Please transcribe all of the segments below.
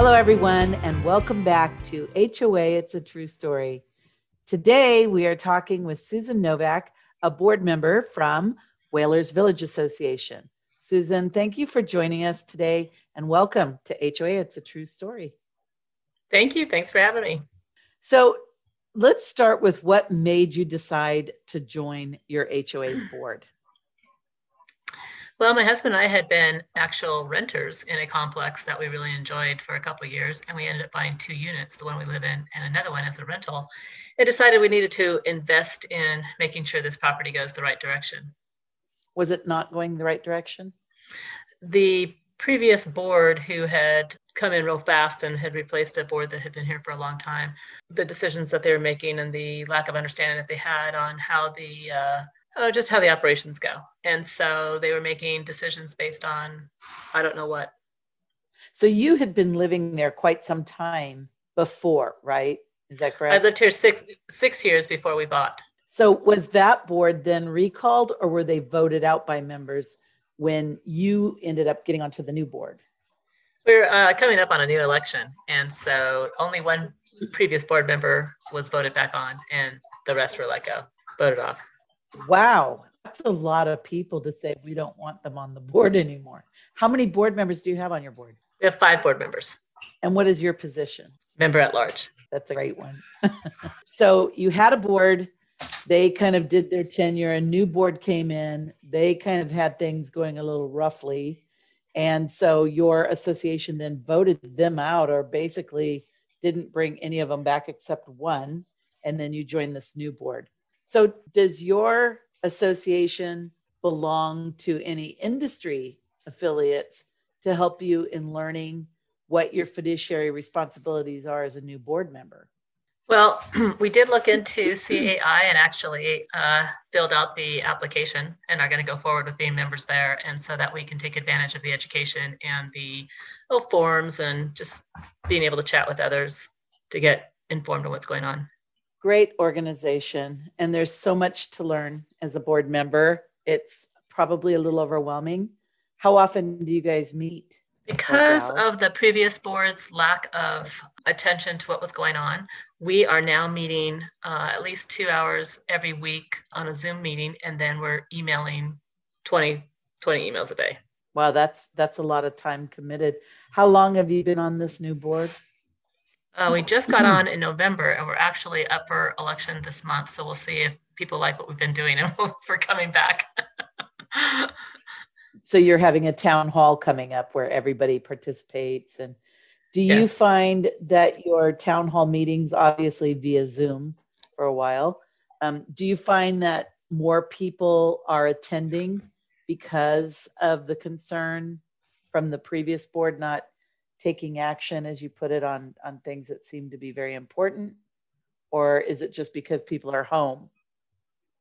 Hello, everyone, and welcome back to HOA It's a True Story. Today, we are talking with Susan Novak, a board member from Whalers Village Association. Susan, thank you for joining us today and welcome to HOA It's a True Story. Thank you. Thanks for having me. So, let's start with what made you decide to join your HOA's board. Well, my husband and I had been actual renters in a complex that we really enjoyed for a couple of years, and we ended up buying two units, the one we live in and another one as a rental. And decided we needed to invest in making sure this property goes the right direction. Was it not going the right direction? The previous board who had come in real fast and had replaced a board that had been here for a long time, the decisions that they were making and the lack of understanding that they had on how the uh, oh, just how the operations go. And so they were making decisions based on I don't know what. So you had been living there quite some time before, right? Is that correct? I lived here six six years before we bought. So was that board then recalled or were they voted out by members when you ended up getting onto the new board? We're uh, coming up on a new election, and so only one previous board member was voted back on, and the rest were let go, voted off. Wow, that's a lot of people to say we don't want them on the board anymore. How many board members do you have on your board? We have five board members. And what is your position? Member at large. That's a great one. so you had a board, they kind of did their tenure, a new board came in, they kind of had things going a little roughly. And so your association then voted them out or basically didn't bring any of them back except one. And then you joined this new board. So, does your association belong to any industry affiliates to help you in learning what your fiduciary responsibilities are as a new board member? Well, we did look into CAI and actually uh, filled out the application and are going to go forward with being members there. And so that we can take advantage of the education and the oh, forums and just being able to chat with others to get informed on what's going on great organization and there's so much to learn as a board member. It's probably a little overwhelming. How often do you guys meet? Because of the previous board's lack of attention to what was going on we are now meeting uh, at least two hours every week on a zoom meeting and then we're emailing 20 20 emails a day. Wow that's that's a lot of time committed. How long have you been on this new board uh, we just got on in November and we're actually up for election this month. So we'll see if people like what we've been doing and for coming back. so you're having a town hall coming up where everybody participates. And do you yes. find that your town hall meetings, obviously via Zoom for a while, um, do you find that more people are attending because of the concern from the previous board not taking action, as you put it, on on things that seem to be very important, or is it just because people are home?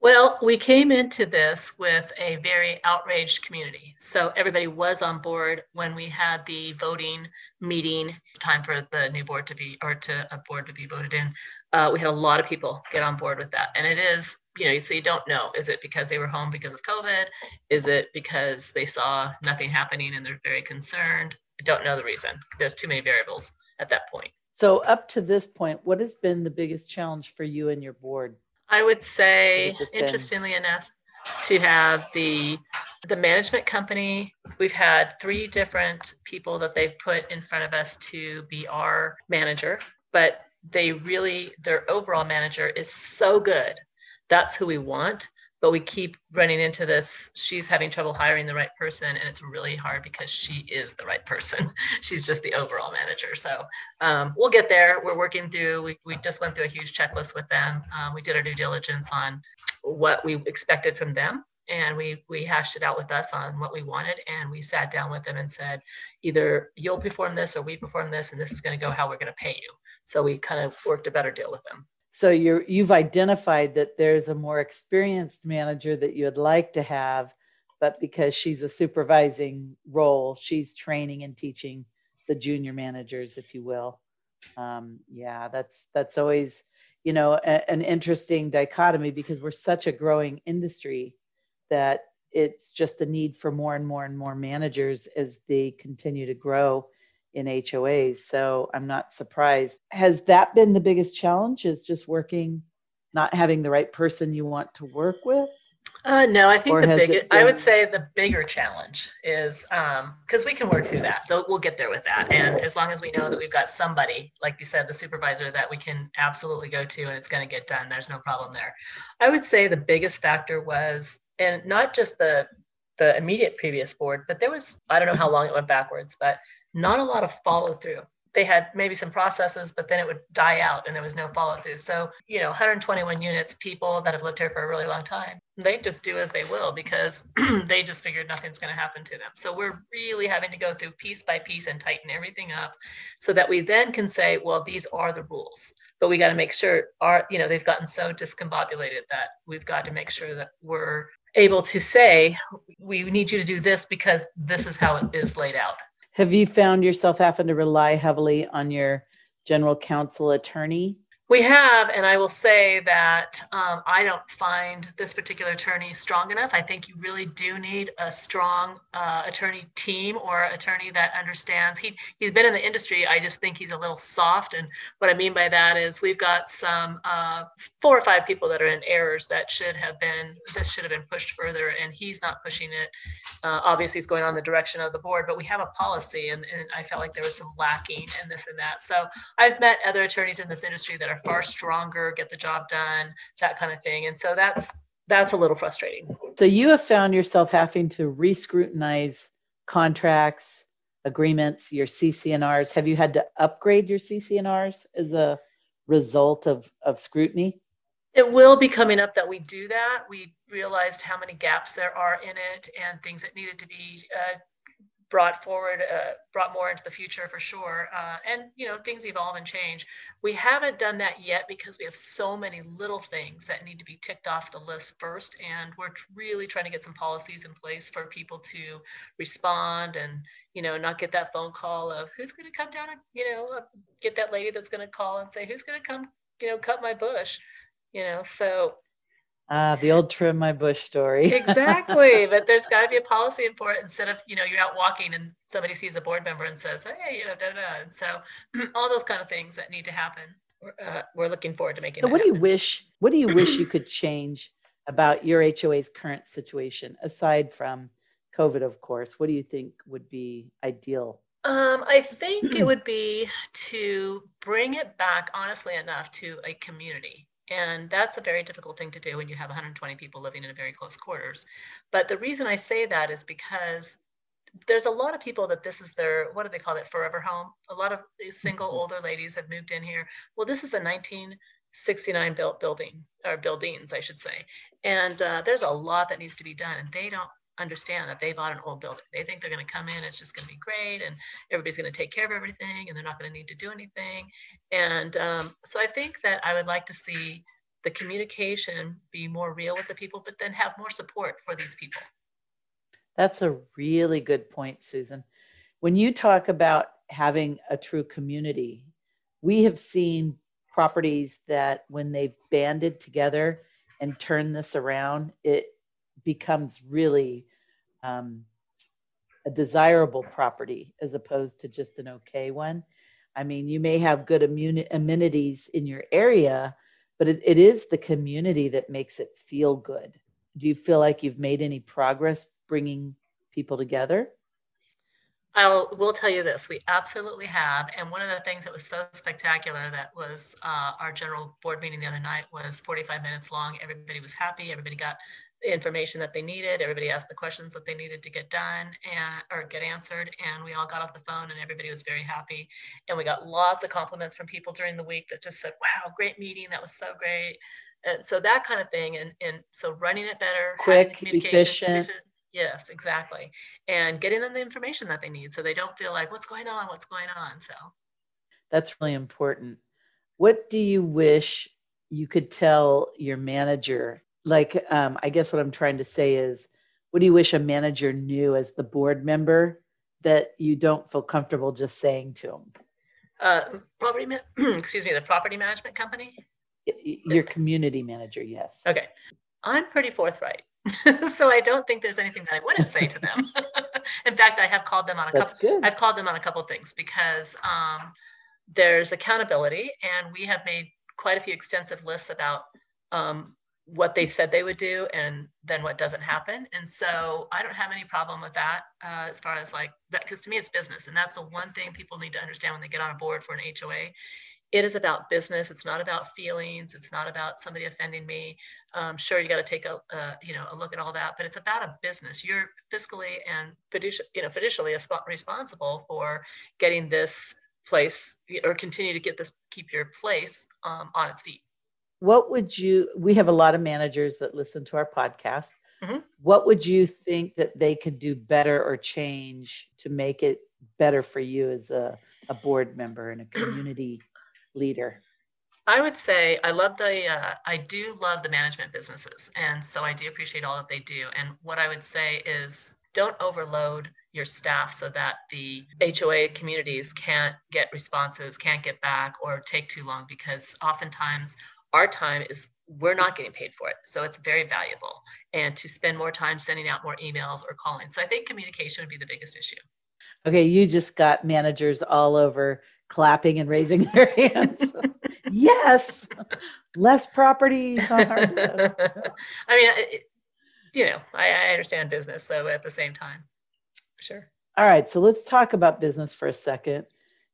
Well, we came into this with a very outraged community. So everybody was on board when we had the voting meeting. Time for the new board to be, or to a board to be voted in. Uh, we had a lot of people get on board with that, and it is, you know, so you don't know. Is it because they were home because of COVID? Is it because they saw nothing happening and they're very concerned? I don't know the reason. There's too many variables at that point. So, up to this point, what has been the biggest challenge for you and your board? I would say, interestingly been... enough, to have the the management company. We've had three different people that they've put in front of us to be our manager, but they really their overall manager is so good. That's who we want but we keep running into this she's having trouble hiring the right person and it's really hard because she is the right person. She's just the overall manager. So um, we'll get there. We're working through we, we just went through a huge checklist with them. Um, we did our due diligence on what we expected from them and we we hashed it out with us on what we wanted and we sat down with them and said either you'll perform this or we perform this and this is going to go how we're going to pay you. So we kind of worked a better deal with them so you're you've identified that there's a more experienced manager that you'd like to have but because she's a supervising role she's training and teaching the junior managers if you will. Um, yeah that's that's always you know a, an interesting dichotomy because we're such a growing industry that it's just a need for more and more and more managers as they continue to grow in HOAs. So I'm not surprised. Has that been the biggest challenge? Is just working, not having the right person you want to work with? Uh, no, I think or the biggest, I would say the bigger challenge is because um, we can work through that. We'll get there with that. And as long as we know that we've got somebody, like you said, the supervisor that we can absolutely go to and it's going to get done, there's no problem there. I would say the biggest factor was, and not just the the immediate previous board, but there was, I don't know how long it went backwards, but not a lot of follow through they had maybe some processes, but then it would die out and there was no follow through. So, you know, 121 units, people that have lived here for a really long time, they just do as they will because they just figured nothing's going to happen to them. So we're really having to go through piece by piece and tighten everything up so that we then can say, well, these are the rules. But we got to make sure our, you know, they've gotten so discombobulated that we've got to make sure that we're able to say, we need you to do this because this is how it is laid out have you found yourself having to rely heavily on your general counsel attorney we have, and I will say that um, I don't find this particular attorney strong enough. I think you really do need a strong uh, attorney team or attorney that understands. He he's been in the industry. I just think he's a little soft, and what I mean by that is we've got some uh, four or five people that are in errors that should have been this should have been pushed further, and he's not pushing it. Uh, obviously, he's going on the direction of the board, but we have a policy, and, and I felt like there was some lacking in this and that. So I've met other attorneys in this industry that are far stronger, get the job done, that kind of thing. And so that's that's a little frustrating. So you have found yourself having to re-scrutinize contracts, agreements, your CC&Rs. Have you had to upgrade your CC&Rs as a result of, of scrutiny? It will be coming up that we do that. We realized how many gaps there are in it and things that needed to be uh, brought forward, uh, brought more into the future for sure. Uh, and you know, things evolve and change. We haven't done that yet because we have so many little things that need to be ticked off the list first, and we're really trying to get some policies in place for people to respond and you know not get that phone call of who's going to come down and you know get that lady that's going to call and say who's going to come you know cut my bush, you know. So Ah, the old trim my bush story. exactly. But there's got to be a policy in for it instead of, you know, you're out walking and somebody sees a board member and says, hey, you know, da da. And so all those kind of things that need to happen. We're, uh, we're looking forward to making. So, what happen. do you wish? What do you wish you could change about your HOA's current situation, aside from COVID, of course? What do you think would be ideal? Um, I think it would be to bring it back, honestly enough, to a community. And that's a very difficult thing to do when you have 120 people living in a very close quarters. But the reason I say that is because there's a lot of people that this is their what do they call it forever home a lot of single mm-hmm. older ladies have moved in here well this is a 1969 built building or buildings i should say and uh, there's a lot that needs to be done and they don't understand that they bought an old building. They think they're going to come in, it's just going to be great, and everybody's going to take care of everything, and they're not going to need to do anything. And um, so I think that I would like to see the communication be more real with the people, but then have more support for these people. That's a really good point, Susan. When you talk about having a true community, we have seen properties that when they've banded together and turned this around, it becomes really um, a desirable property as opposed to just an okay one. I mean, you may have good immuni- amenities in your area, but it, it is the community that makes it feel good. Do you feel like you've made any progress bringing people together? I will tell you this: we absolutely have. And one of the things that was so spectacular that was uh, our general board meeting the other night was 45 minutes long. Everybody was happy. Everybody got information that they needed. Everybody asked the questions that they needed to get done and or get answered. And we all got off the phone and everybody was very happy. And we got lots of compliments from people during the week that just said, wow, great meeting. That was so great. And so that kind of thing. And, and so running it better, quick, efficient. Yes, exactly. And getting them the information that they need so they don't feel like, what's going on? What's going on? So that's really important. What do you wish you could tell your manager like um, i guess what i'm trying to say is what do you wish a manager knew as the board member that you don't feel comfortable just saying to them uh, property ma- excuse me the property management company? Your community manager yes. Okay. I'm pretty forthright. So i don't think there's anything that i wouldn't say to them. In fact, I have called them on a That's couple. Good. I've called them on a couple things because um, there's accountability, and we have made quite a few extensive lists about um, what they said they would do and then what doesn't happen. And so I don't have any problem with that uh, as far as like that, because to me it's business. And that's the one thing people need to understand when they get on a board for an HOA. It is about business. It's not about feelings. It's not about somebody offending me. Um, sure, you got to take a uh, you know a look at all that, but it's about a business. You're fiscally and fiduci- you know fiducially responsible for getting this place or continue to get this keep your place um, on its feet what would you we have a lot of managers that listen to our podcast. Mm-hmm. what would you think that they could do better or change to make it better for you as a, a board member and a community leader? I would say i love the uh, i do love the management businesses and so i do appreciate all that they do. And what i would say is don't overload your staff so that the HOA communities can't get responses, can't get back, or take too long because oftentimes our time is we're not getting paid for it. So it's very valuable. And to spend more time sending out more emails or calling. So I think communication would be the biggest issue. Okay, you just got managers all over clapping and raising their hands. yes, less property. I mean, it, you know, I, I understand business. So at the same time, sure. All right, so let's talk about business for a second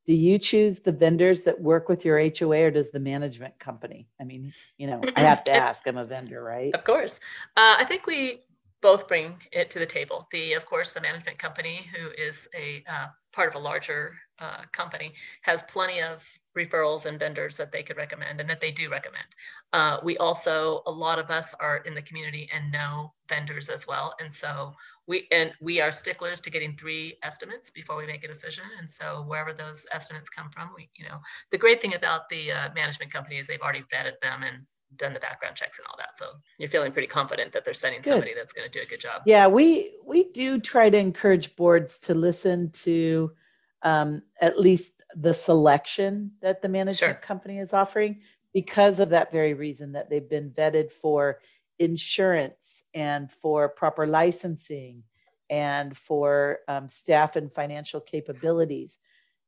do you choose the vendors that work with your HOA or does the management company? I mean, you know, I have to ask, I'm a vendor, right? Of course. Uh, I think we both bring it to the table. The, of course, the management company, who is a uh, part of a larger uh, company, has plenty of referrals and vendors that they could recommend and that they do recommend. Uh, we also, a lot of us are in the community and know vendors as well. And so we, and we are sticklers to getting three estimates before we make a decision. And so wherever those estimates come from, we, you know, the great thing about the uh, management company is they've already vetted them and done the background checks and all that. So you're feeling pretty confident that they're sending good. somebody that's going to do a good job. Yeah, we we do try to encourage boards to listen to um, at least the selection that the management sure. company is offering because of that very reason that they've been vetted for insurance and for proper licensing and for um, staff and financial capabilities.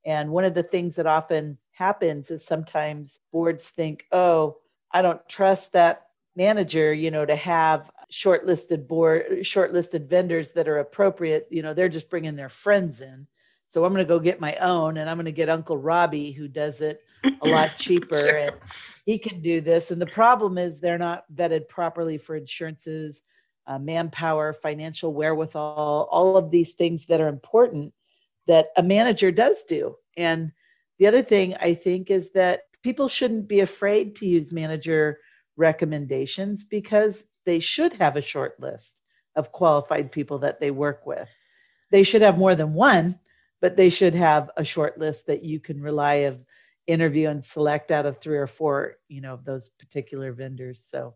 And one of the things that often happens is sometimes boards think, oh, I don't trust that manager, you know, to have shortlisted board, shortlisted vendors that are appropriate. You know, they're just bringing their friends in. So I'm going to go get my own and I'm going to get Uncle Robbie who does it a lot cheaper sure. and he can do this. And the problem is they're not vetted properly for insurances, uh, manpower, financial wherewithal, all of these things that are important that a manager does do. And the other thing I think is that people shouldn't be afraid to use manager recommendations because they should have a short list of qualified people that they work with. They should have more than one, but they should have a short list that you can rely of interview and select out of three or four, you know, of those particular vendors. So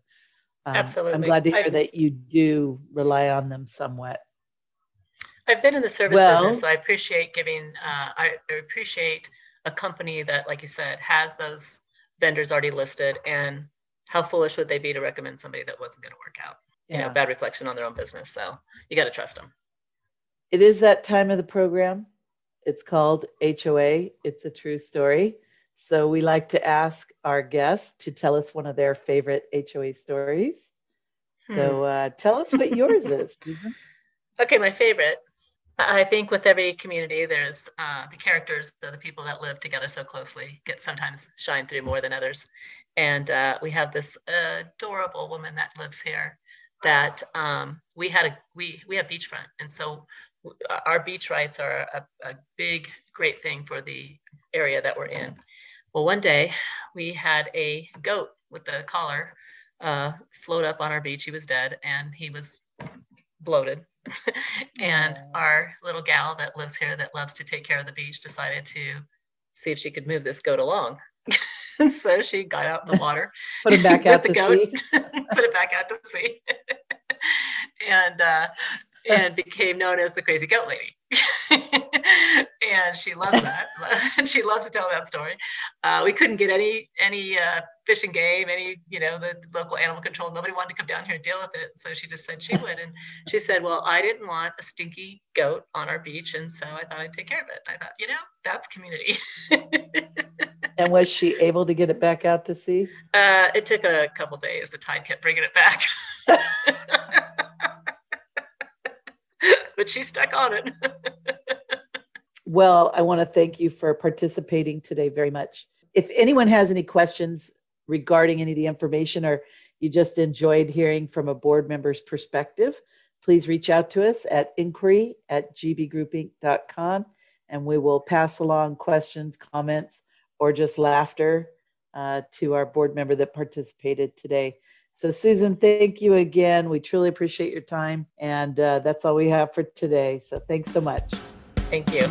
um, absolutely, I'm glad to hear I've, that you do rely on them somewhat. I've been in the service well, business, so I appreciate giving. Uh, I, I appreciate a company that, like you said, has those vendors already listed, and how foolish would they be to recommend somebody that wasn't going to work out? You yeah. know, bad reflection on their own business. So you got to trust them. It is that time of the program it's called HOA. It's a true story. So we like to ask our guests to tell us one of their favorite HOA stories. Hmm. So uh, tell us what yours is. Okay, my favorite. I think with every community, there's uh, the characters of the people that live together so closely get sometimes shine through more than others. And uh, we have this adorable woman that lives here that um, we had a we we have beachfront, and so our beach rights are a, a big, great thing for the area that we're in. Well, one day we had a goat with the collar uh, float up on our beach. He was dead and he was bloated. and our little gal that lives here that loves to take care of the beach decided to see if she could move this goat along. so she got out in the water, put it back out the goat, put it back out to sea, and uh, and became known as the crazy goat lady. And she loves that. and she loves to tell that story. Uh, we couldn't get any any uh, fish and game, any you know the local animal control. Nobody wanted to come down here and deal with it. So she just said she would, and she said, "Well, I didn't want a stinky goat on our beach, and so I thought I'd take care of it." I thought, you know, that's community. and was she able to get it back out to sea? Uh, it took a couple days. The tide kept bringing it back. but she stuck on it. Well, I want to thank you for participating today very much. If anyone has any questions regarding any of the information or you just enjoyed hearing from a board member's perspective, please reach out to us at inquiry at gbgroupinc.com and we will pass along questions, comments, or just laughter uh, to our board member that participated today. So, Susan, thank you again. We truly appreciate your time. And uh, that's all we have for today. So, thanks so much. Thank you.